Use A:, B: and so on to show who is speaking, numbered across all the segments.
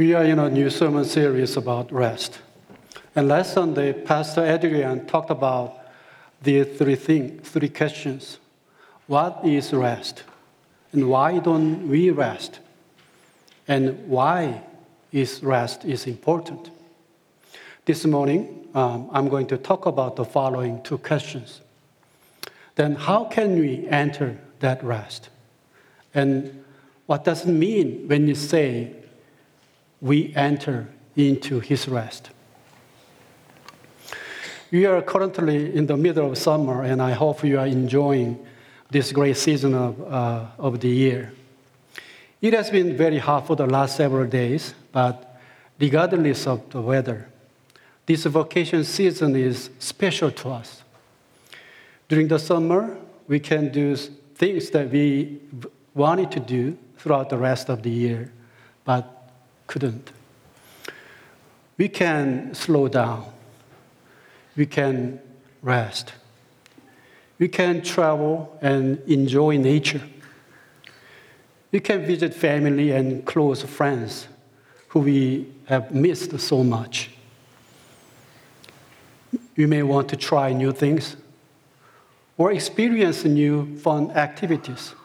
A: We are in a new sermon series about rest. And last Sunday, Pastor Adrian talked about the three things, three questions. What is rest? And why don't we rest? And why is rest is important? This morning, um, I'm going to talk about the following two questions. Then, how can we enter that rest? And what does it mean when you say we enter into his rest? We are currently in the middle of summer, and I hope you are enjoying this great season of, uh, of the year. It has been very hot for the last several days, but regardless of the weather, this vacation season is special to us. During the summer, we can do things that we wanted to do throughout the rest of the year, but couldn't. We can slow down. We can rest. We can travel and enjoy nature. We can visit family and close friends who we have missed so much. You may want to try new things or experience new fun activities.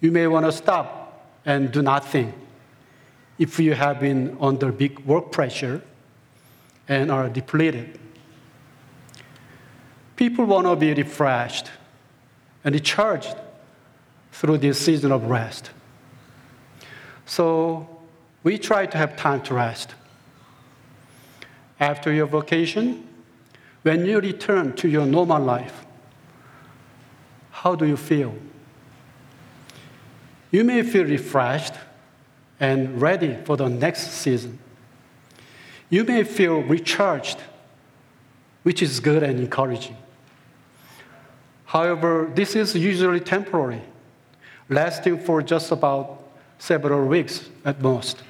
A: You may want to stop and do nothing if you have been under big work pressure and are depleted. People want to be refreshed and recharged through this season of rest. So we try to have time to rest. After your vacation, when you return to your normal life, how do you feel? You may feel refreshed and ready for the next season. You may feel recharged, which is good and encouraging. However, this is usually temporary, lasting for just about several weeks at most.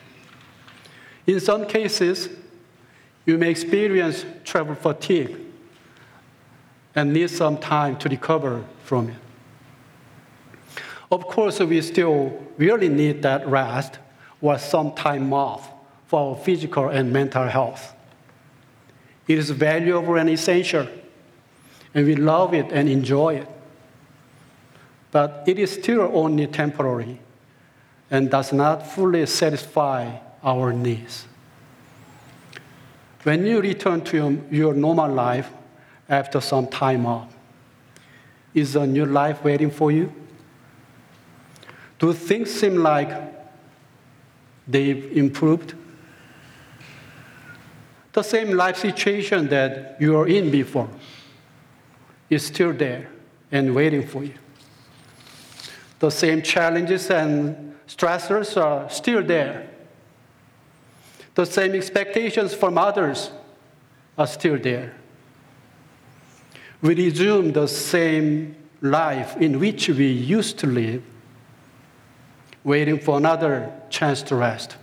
A: In some cases, you may experience travel fatigue and need some time to recover from it. Of course, we still really need that rest or some time off for our physical and mental health. It is valuable and essential, and we love it and enjoy it. But it is still only temporary and does not fully satisfy our needs. When you return to your normal life after some time off, is a new life waiting for you? Do things seem like they've improved? The same life situation that you were in before is still there and waiting for you. The same challenges and stressors are still there. The same expectations from others are still there. We resume the same life in which we used to live waiting for another chance to rest.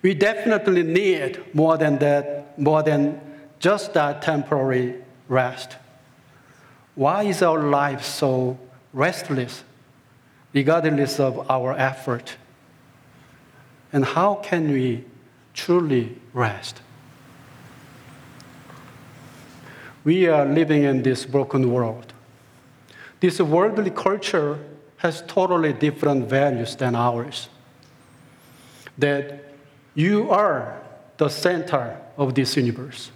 A: We definitely need more than that, more than just that temporary rest. Why is our life so restless, regardless of our effort? And how can we truly rest? We are living in this broken world. This worldly culture has totally different values than ours. That you are the center of this universe.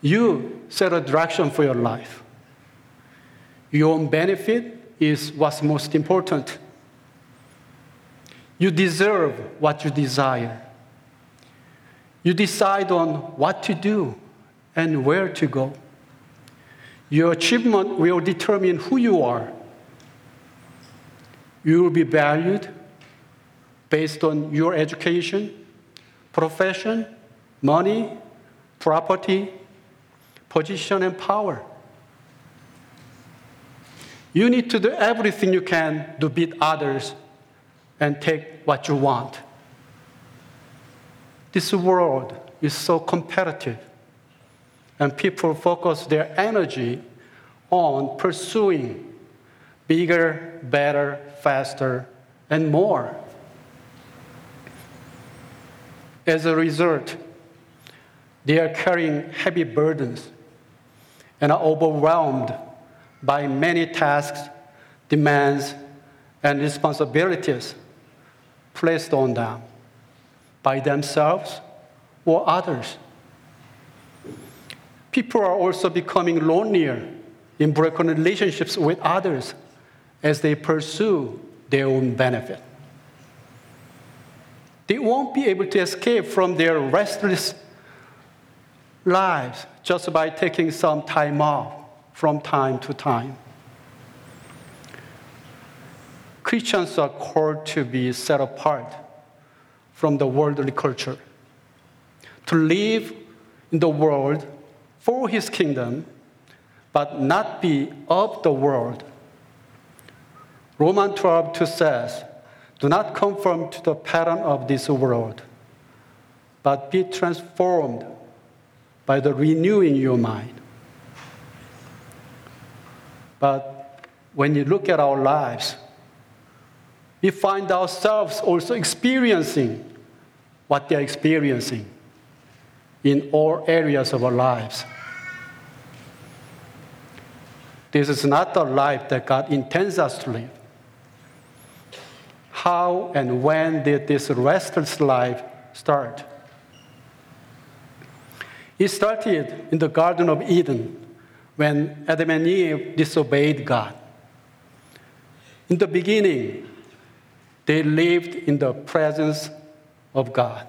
A: You set a direction for your life. Your own benefit is what's most important. You deserve what you desire. You decide on what to do and where to go. Your achievement will determine who you are. You will be valued based on your education, profession, money, property, position, and power. You need to do everything you can to beat others and take what you want. This world is so competitive and people focus their energy on pursuing bigger, better, faster, and more. As a result, they are carrying heavy burdens and are overwhelmed by many tasks, demands, and responsibilities placed on them by themselves or others. People are also becoming lonelier in broken relationships with others as they pursue their own benefit. They won't be able to escape from their restless lives just by taking some time off from time to time. Christians are called to be set apart from the worldly culture, to live in the world for his kingdom, but not be of the world. Romans 12 2 says, Do not conform to the pattern of this world, but be transformed by the renewing your mind. But when you look at our lives, we find ourselves also experiencing what they're experiencing in all areas of our lives. This is not the life that God intends us to live. How and when did this restless life start? It started in the Garden of Eden when Adam and Eve disobeyed God. In the beginning, they lived in the presence of God.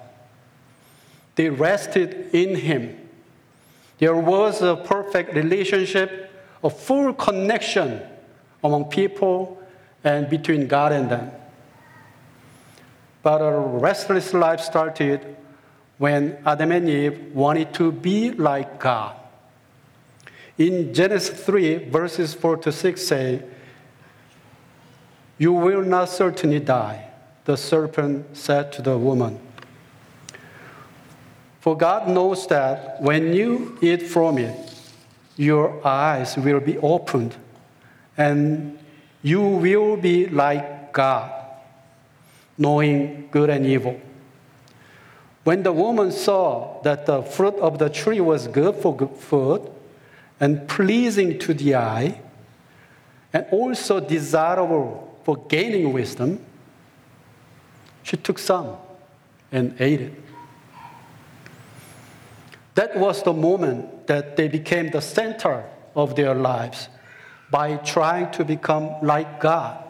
A: They rested in Him. There was a perfect relationship, a full connection among people and between God and them. But a restless life started when Adam and Eve wanted to be like God. In Genesis 3, verses 4 to 6 say, You will not certainly die, the serpent said to the woman. For God knows that when you eat from it, your eyes will be opened, and you will be like God, knowing good and evil. When the woman saw that the fruit of the tree was good for good food and pleasing to the eye, and also desirable for gaining wisdom, she took some and ate it. That was the moment that they became the center of their lives by trying to become like God.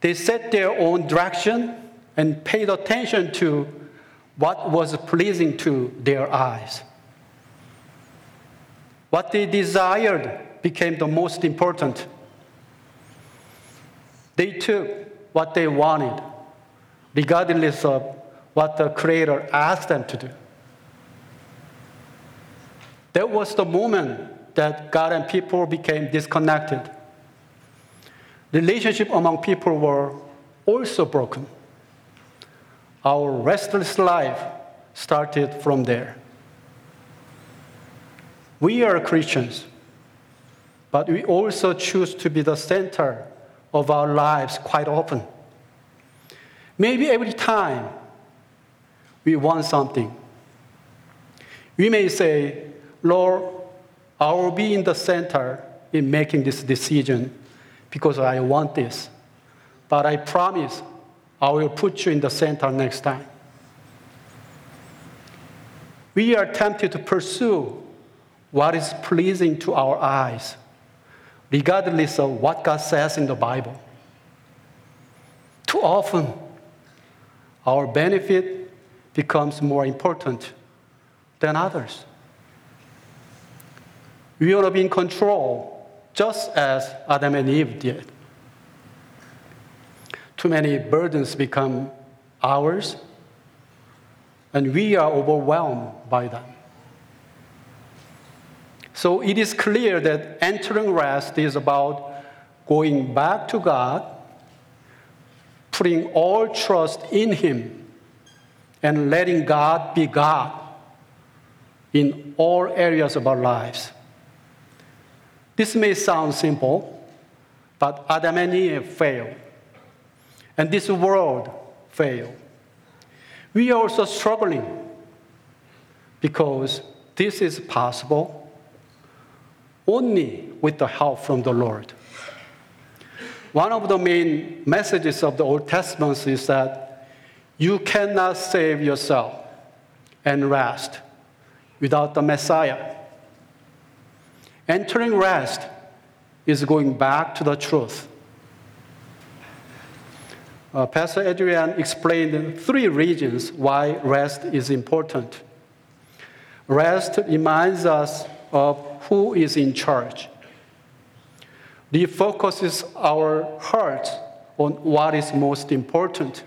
A: They set their own direction and paid attention to what was pleasing to their eyes. What they desired became the most important. They took what they wanted, regardless of what the Creator asked them to do. That was the moment that God and people became disconnected. Relationship among people were also broken. Our restless life started from there. We are Christians, but we also choose to be the center of our lives quite often. Maybe every time we want something, we may say, Lord, I will be in the center in making this decision because I want this. But I promise I will put you in the center next time. We are tempted to pursue what is pleasing to our eyes, regardless of what God says in the Bible. Too often, our benefit becomes more important than others. We want to be in control, just as Adam and Eve did too many burdens become ours, and we are overwhelmed by them. So it is clear that entering rest is about going back to God, putting all trust in Him, and letting God be God in all areas of our lives. This may sound simple, but Adam and Eve failed. and this world fail. We are also struggling because this is possible only with the help from the Lord. One of the main messages of the Old Testament is that you cannot save yourself and rest without the Messiah. Entering rest is going back to the truth. Uh, Pastor Adrian explained three reasons why rest is important. Rest reminds us of who is in charge. Refocuses our hearts on what is most important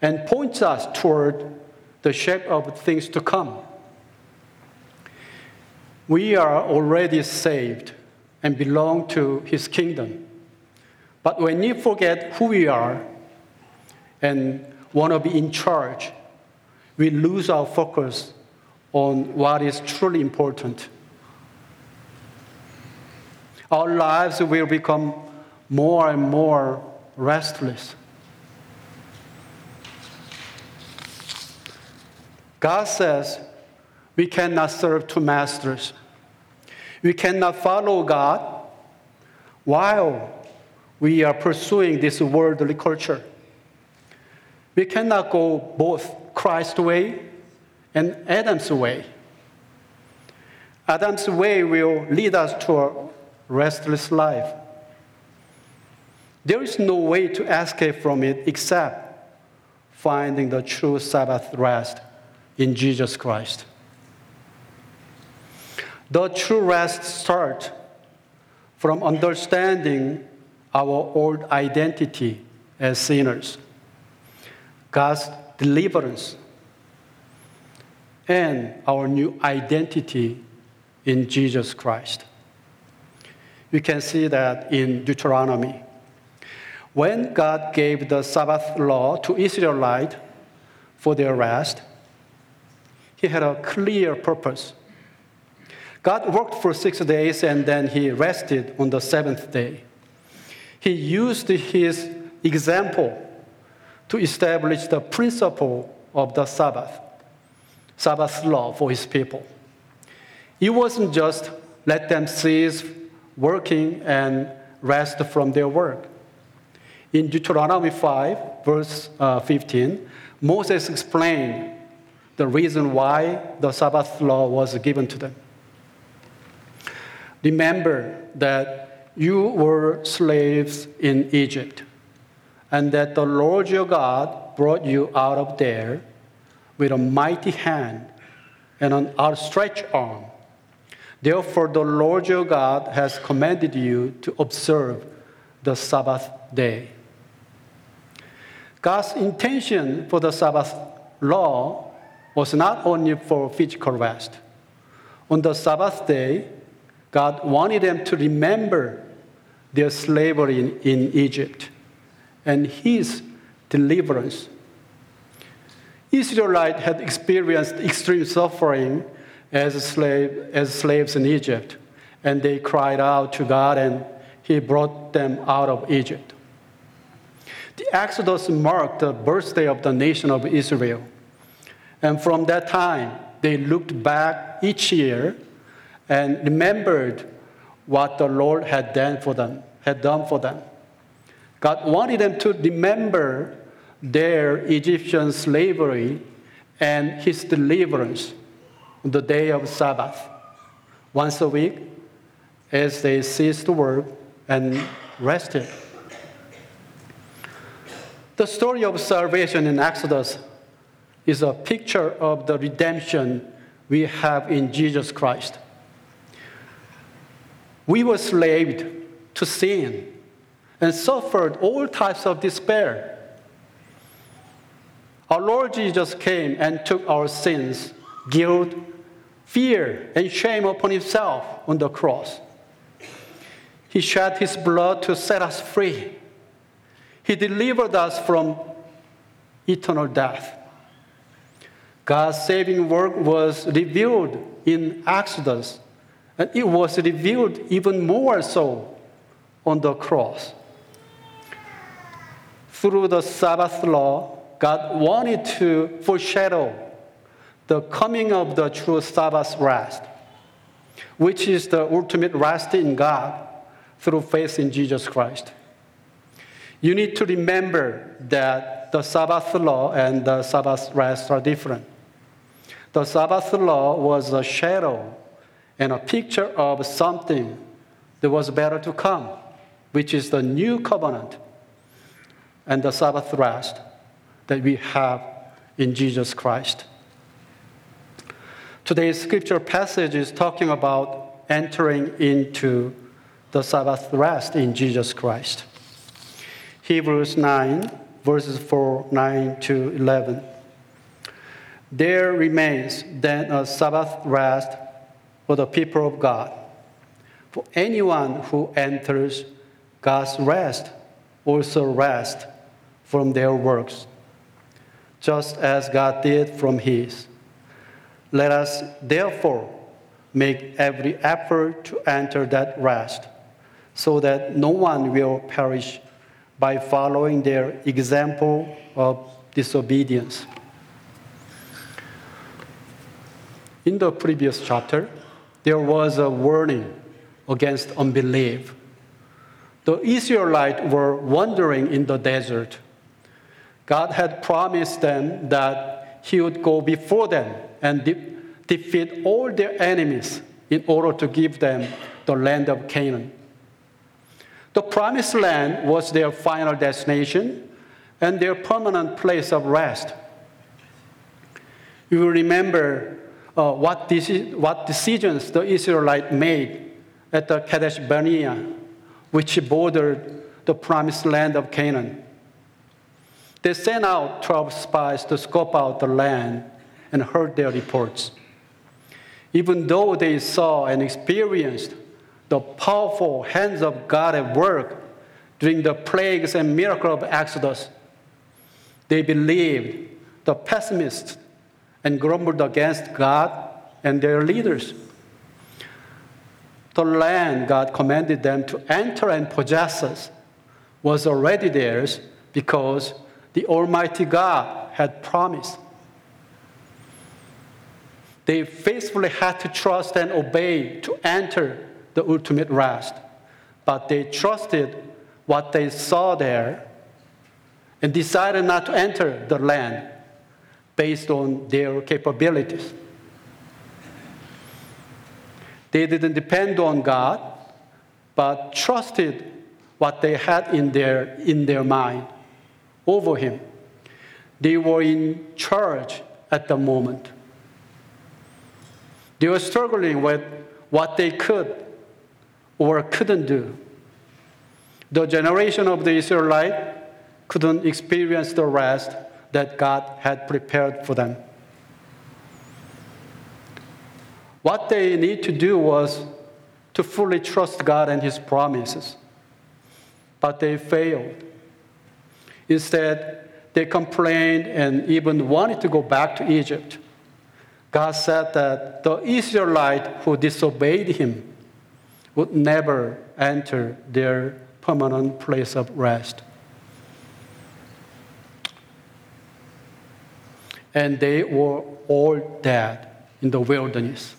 A: and points us toward the shape of things to come. We are already saved and belong to his kingdom. But when we forget who we are and want to be in charge, we lose our focus on what is truly important. Our lives will become more and more restless. God says we cannot serve two masters. We cannot follow God while we are pursuing this worldly culture. We cannot go both Christ's way and Adam's way. Adam's way will lead us to a restless life. There is no way to escape from it except finding the true Sabbath rest in Jesus Christ. The true rest starts from understanding our old identity as sinners, God's deliverance, and our new identity in Jesus Christ. You can see that in Deuteronomy. When God gave the Sabbath law to Israelite for their rest, He had a clear purpose. God worked for six days and then He rested on the seventh day he used his example to establish the principle of the Sabbath, Sabbath law for his people. It wasn't just let them cease working and rest from their work. In Deuteronomy 5, verse uh, 15, Moses explained the reason why the Sabbath law was given to them. Remember that you were slaves in Egypt, and that the Lord your God brought you out of there with a mighty hand and an outstretched arm. Therefore, the Lord your God has commanded you to observe the Sabbath day. God's intention for the Sabbath law was not only for physical rest. On the Sabbath day, God wanted them to remember their slavery in, in Egypt and his deliverance. Israelites had experienced extreme suffering as, slave, as slaves in Egypt, and they cried out to God, and He brought them out of Egypt. The Exodus marked the birthday of the nation of Israel. And from that time, they looked back each year and remembered what the Lord had done for them, had done for them. God wanted them to remember their Egyptian slavery and his deliverance on the day of Sabbath, once a week, as they ceased to work and rested. The story of salvation in Exodus is a picture of the redemption we have in Jesus Christ. We were slaves to sin and suffered all types of despair. Our Lord Jesus came and took our sins, guilt, fear, and shame upon himself on the cross. He shed his blood to set us free. He delivered us from eternal death. God's saving work was revealed in Exodus and it was revealed even more so on the cross. through the Sabbath law, God wanted to foreshadow the coming of the true Sabbath rest, which is the ultimate rest in God through faith in Jesus Christ. You need to remember that the Sabbath law and the Sabbath rest are different. The Sabbath law was a shadow and a picture of something that was better to come, which is the new covenant and the Sabbath rest that we have in Jesus Christ. Today's scripture passage is talking about entering into the Sabbath rest in Jesus Christ. Hebrews 9, verses 4, 9 to 11. There remains then a Sabbath rest for the people of God. For anyone who enters God's rest also rest from their works, just as God did from his. Let us therefore make every effort to enter that rest, so that no one will perish by following their example of disobedience. In the previous chapter, there was a warning against unbelief. The Israelites were wandering in the desert. God had promised them that He would go before them and de- defeat all their enemies in order to give them the land of Canaan. The promised land was their final destination and their permanent place of rest. You will remember uh, what, deci- what decisions the Israelites made at the Kadesh Barnea, which bordered the promised land of Canaan. They sent out 12 spies to scope out the land and heard their reports. Even though they saw and experienced the powerful hands of God at work during the plagues and miracle of Exodus, they believed the pessimists and grumbled against God and their leaders. The land God commanded them to enter and possess was already theirs because the Almighty God had promised. They faithfully had to trust and obey to enter the ultimate rest, but they trusted what they saw there and decided not to enter the land based on their capabilities. They didn't depend on God, but trusted what they had in their, in their mind over Him. They were in charge at the moment. They were struggling with what they could or couldn't do. The generation of the Israelite couldn't experience the rest that God had prepared for them. What they need to do was to fully trust God and His promises. But they failed. Instead, they complained and even wanted to go back to Egypt. God said that the Israelite who disobeyed Him would never enter their permanent place of rest. And they were all dead in the wilderness.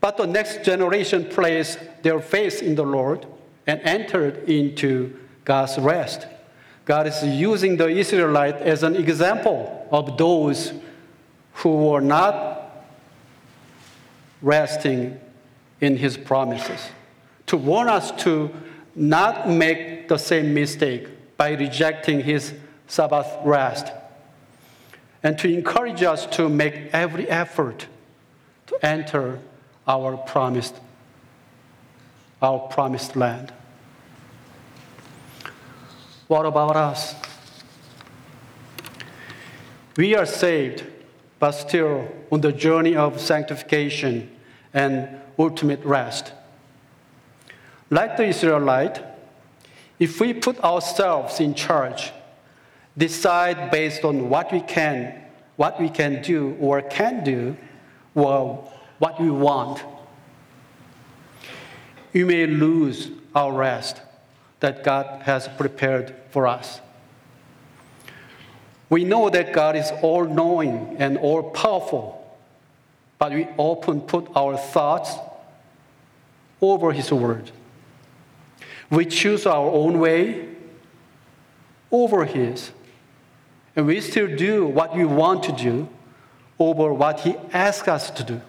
A: But the next generation placed their faith in the Lord and entered into God's rest. God is using the Israelite as an example of those who were not resting in his promises, to warn us to not make the same mistake by rejecting his Sabbath rest, and to encourage us to make every effort to enter our promised, our promised land. What about us? We are saved, but still on the journey of sanctification and ultimate rest. Like the Israelite, if we put ourselves in charge, decide based on what we can, what we can do or can do, or what we want, we may lose our rest that God has prepared for us. We know that God is all knowing and all powerful, but we often put our thoughts over His Word. We choose our own way over His, and we still do what we want to do over what He asks us to do.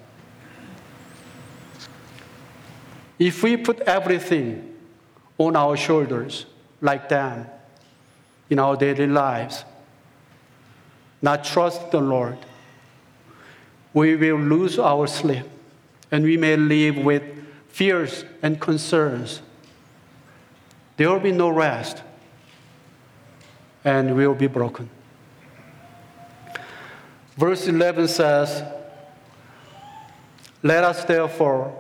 A: If we put everything on our shoulders like them in our daily lives, not trust the Lord, we will lose our sleep and we may live with fears and concerns. There will be no rest and we will be broken. Verse 11 says, Let us therefore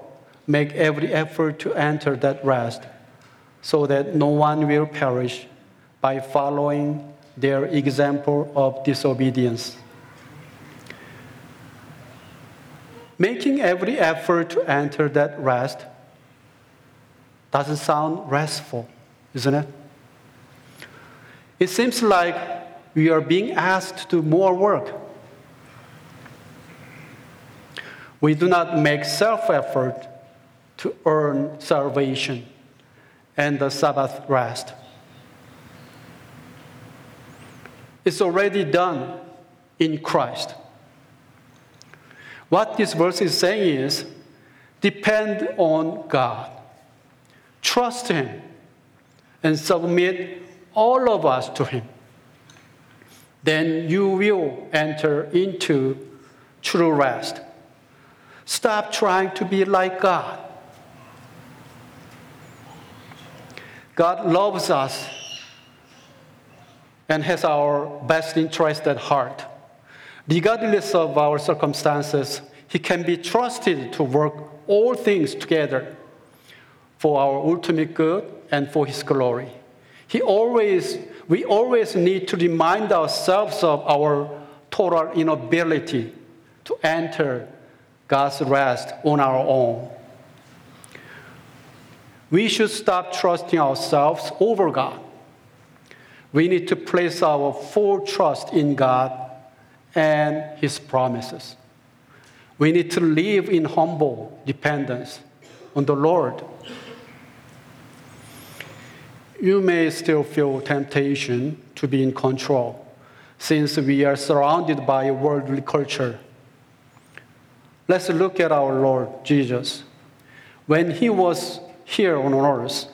A: make every effort to enter that rest, so that no one will perish by following their example of disobedience. Making every effort to enter that rest doesn't sound restful, isn't it? It seems like we are being asked to do more work. We do not make self effort to earn salvation and the Sabbath rest. It's already done in Christ. What this verse is saying is depend on God, trust Him, and submit all of us to Him. Then you will enter into true rest. Stop trying to be like God. God loves us and has our best interest at heart. Regardless of our circumstances, He can be trusted to work all things together for our ultimate good and for His glory. He always, we always need to remind ourselves of our total inability to enter God's rest on our own we should stop trusting ourselves over God. We need to place our full trust in God and His promises. We need to live in humble dependence on the Lord. You may still feel temptation to be in control since we are surrounded by a worldly culture. Let's look at our Lord Jesus. When he was here on earth,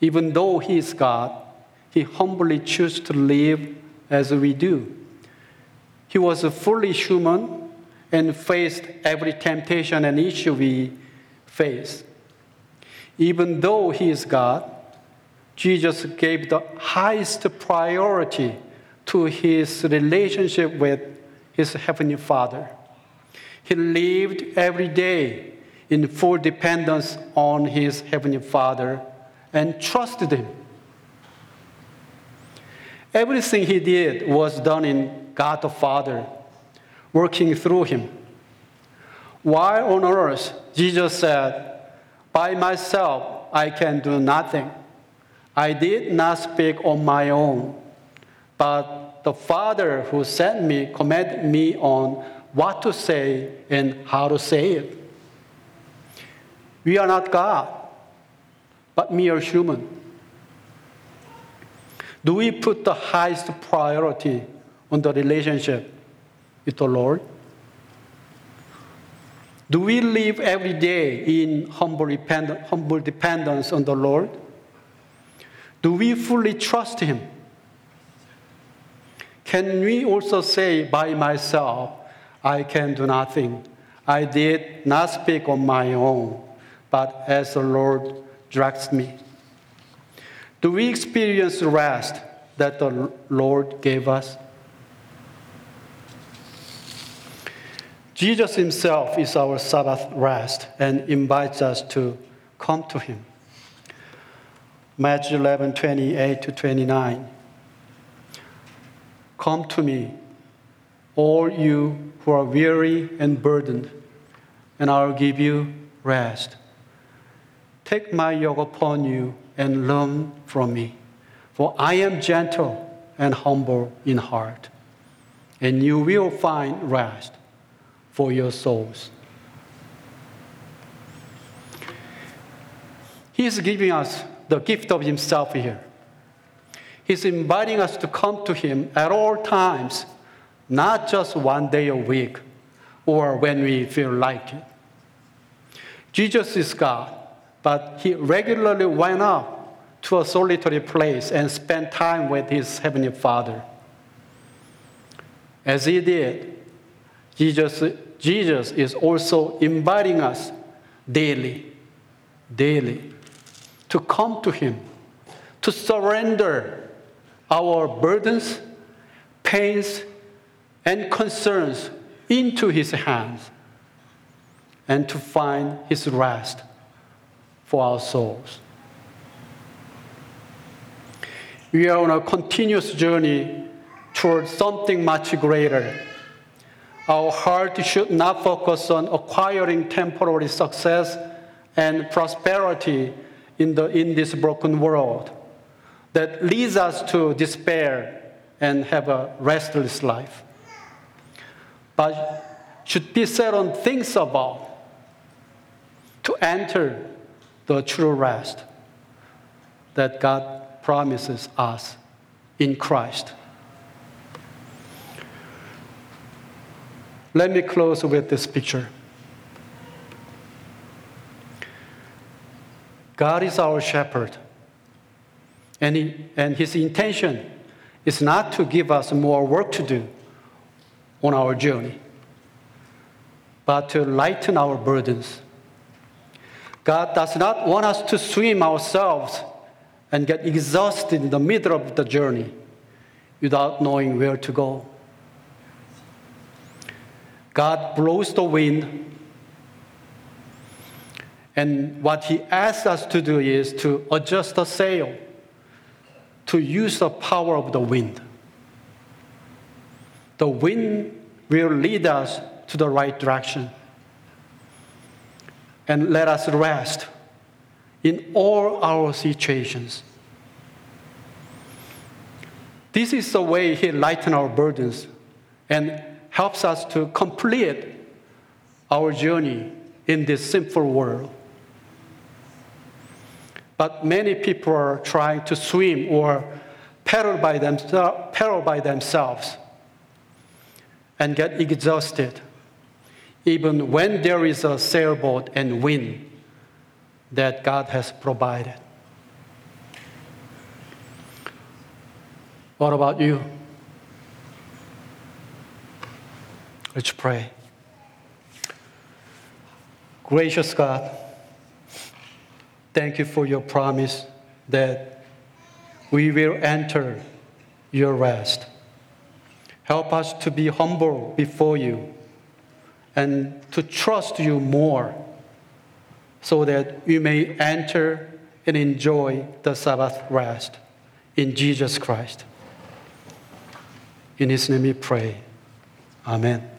A: even though He is God, He humbly chose to live as we do. He was fully human and faced every temptation and issue we face. Even though He is God, Jesus gave the highest priority to His relationship with His Heavenly Father. He lived every day in full dependence on his heavenly Father and trusted him. Everything he did was done in God the Father, working through him. While on earth, Jesus said, By myself I can do nothing. I did not speak on my own, but the Father who sent me commanded me on what to say and how to say it. We are not God, but mere human. Do we put the highest priority on the relationship with the Lord? Do we live every day in humble, humble dependence on the Lord? Do we fully trust Him? Can we also say, by myself, I can do nothing? I did not speak on my own but as the Lord directs me. Do we experience rest that the Lord gave us? Jesus himself is our Sabbath rest and invites us to come to him. Matthew 11, 28 to 29. Come to me, all you who are weary and burdened, and I'll give you rest. Take my yoke upon you and learn from me, for I am gentle and humble in heart, and you will find rest for your souls. He is giving us the gift of Himself here. He's inviting us to come to Him at all times, not just one day a week or when we feel like it. Jesus is God, but He regularly went up to a solitary place and spent time with His Heavenly Father. As He did, Jesus, Jesus is also inviting us daily, daily to come to Him, to surrender our burdens, pains, and concerns into His hands, and to find His rest for our souls. We are on a continuous journey towards something much greater. Our heart should not focus on acquiring temporary success and prosperity in, the, in this broken world that leads us to despair and have a restless life. But should be on things above to enter the true rest that God promises us in Christ. Let me close with this picture. God is our shepherd. And, he, and his intention is not to give us more work to do on our journey, but to lighten our burdens. God does not want us to swim ourselves and get exhausted in the middle of the journey without knowing where to go. God blows the wind and what he asks us to do is to adjust the sail, to use the power of the wind. The wind will lead us to the right direction and let us rest in all our situations. This is the way He lightens our burdens and helps us to complete our journey in this sinful world. But many people are trying to swim or paddle by, themse- paddle by themselves and get exhausted, even when there is a sailboat and wind that God has provided. What about you? Let's pray. Gracious God, Thank you for your promise that we will enter your rest. Help us to be humble before you and to trust you more so that we may enter and enjoy the Sabbath rest in Jesus Christ. In his name we pray. Amen.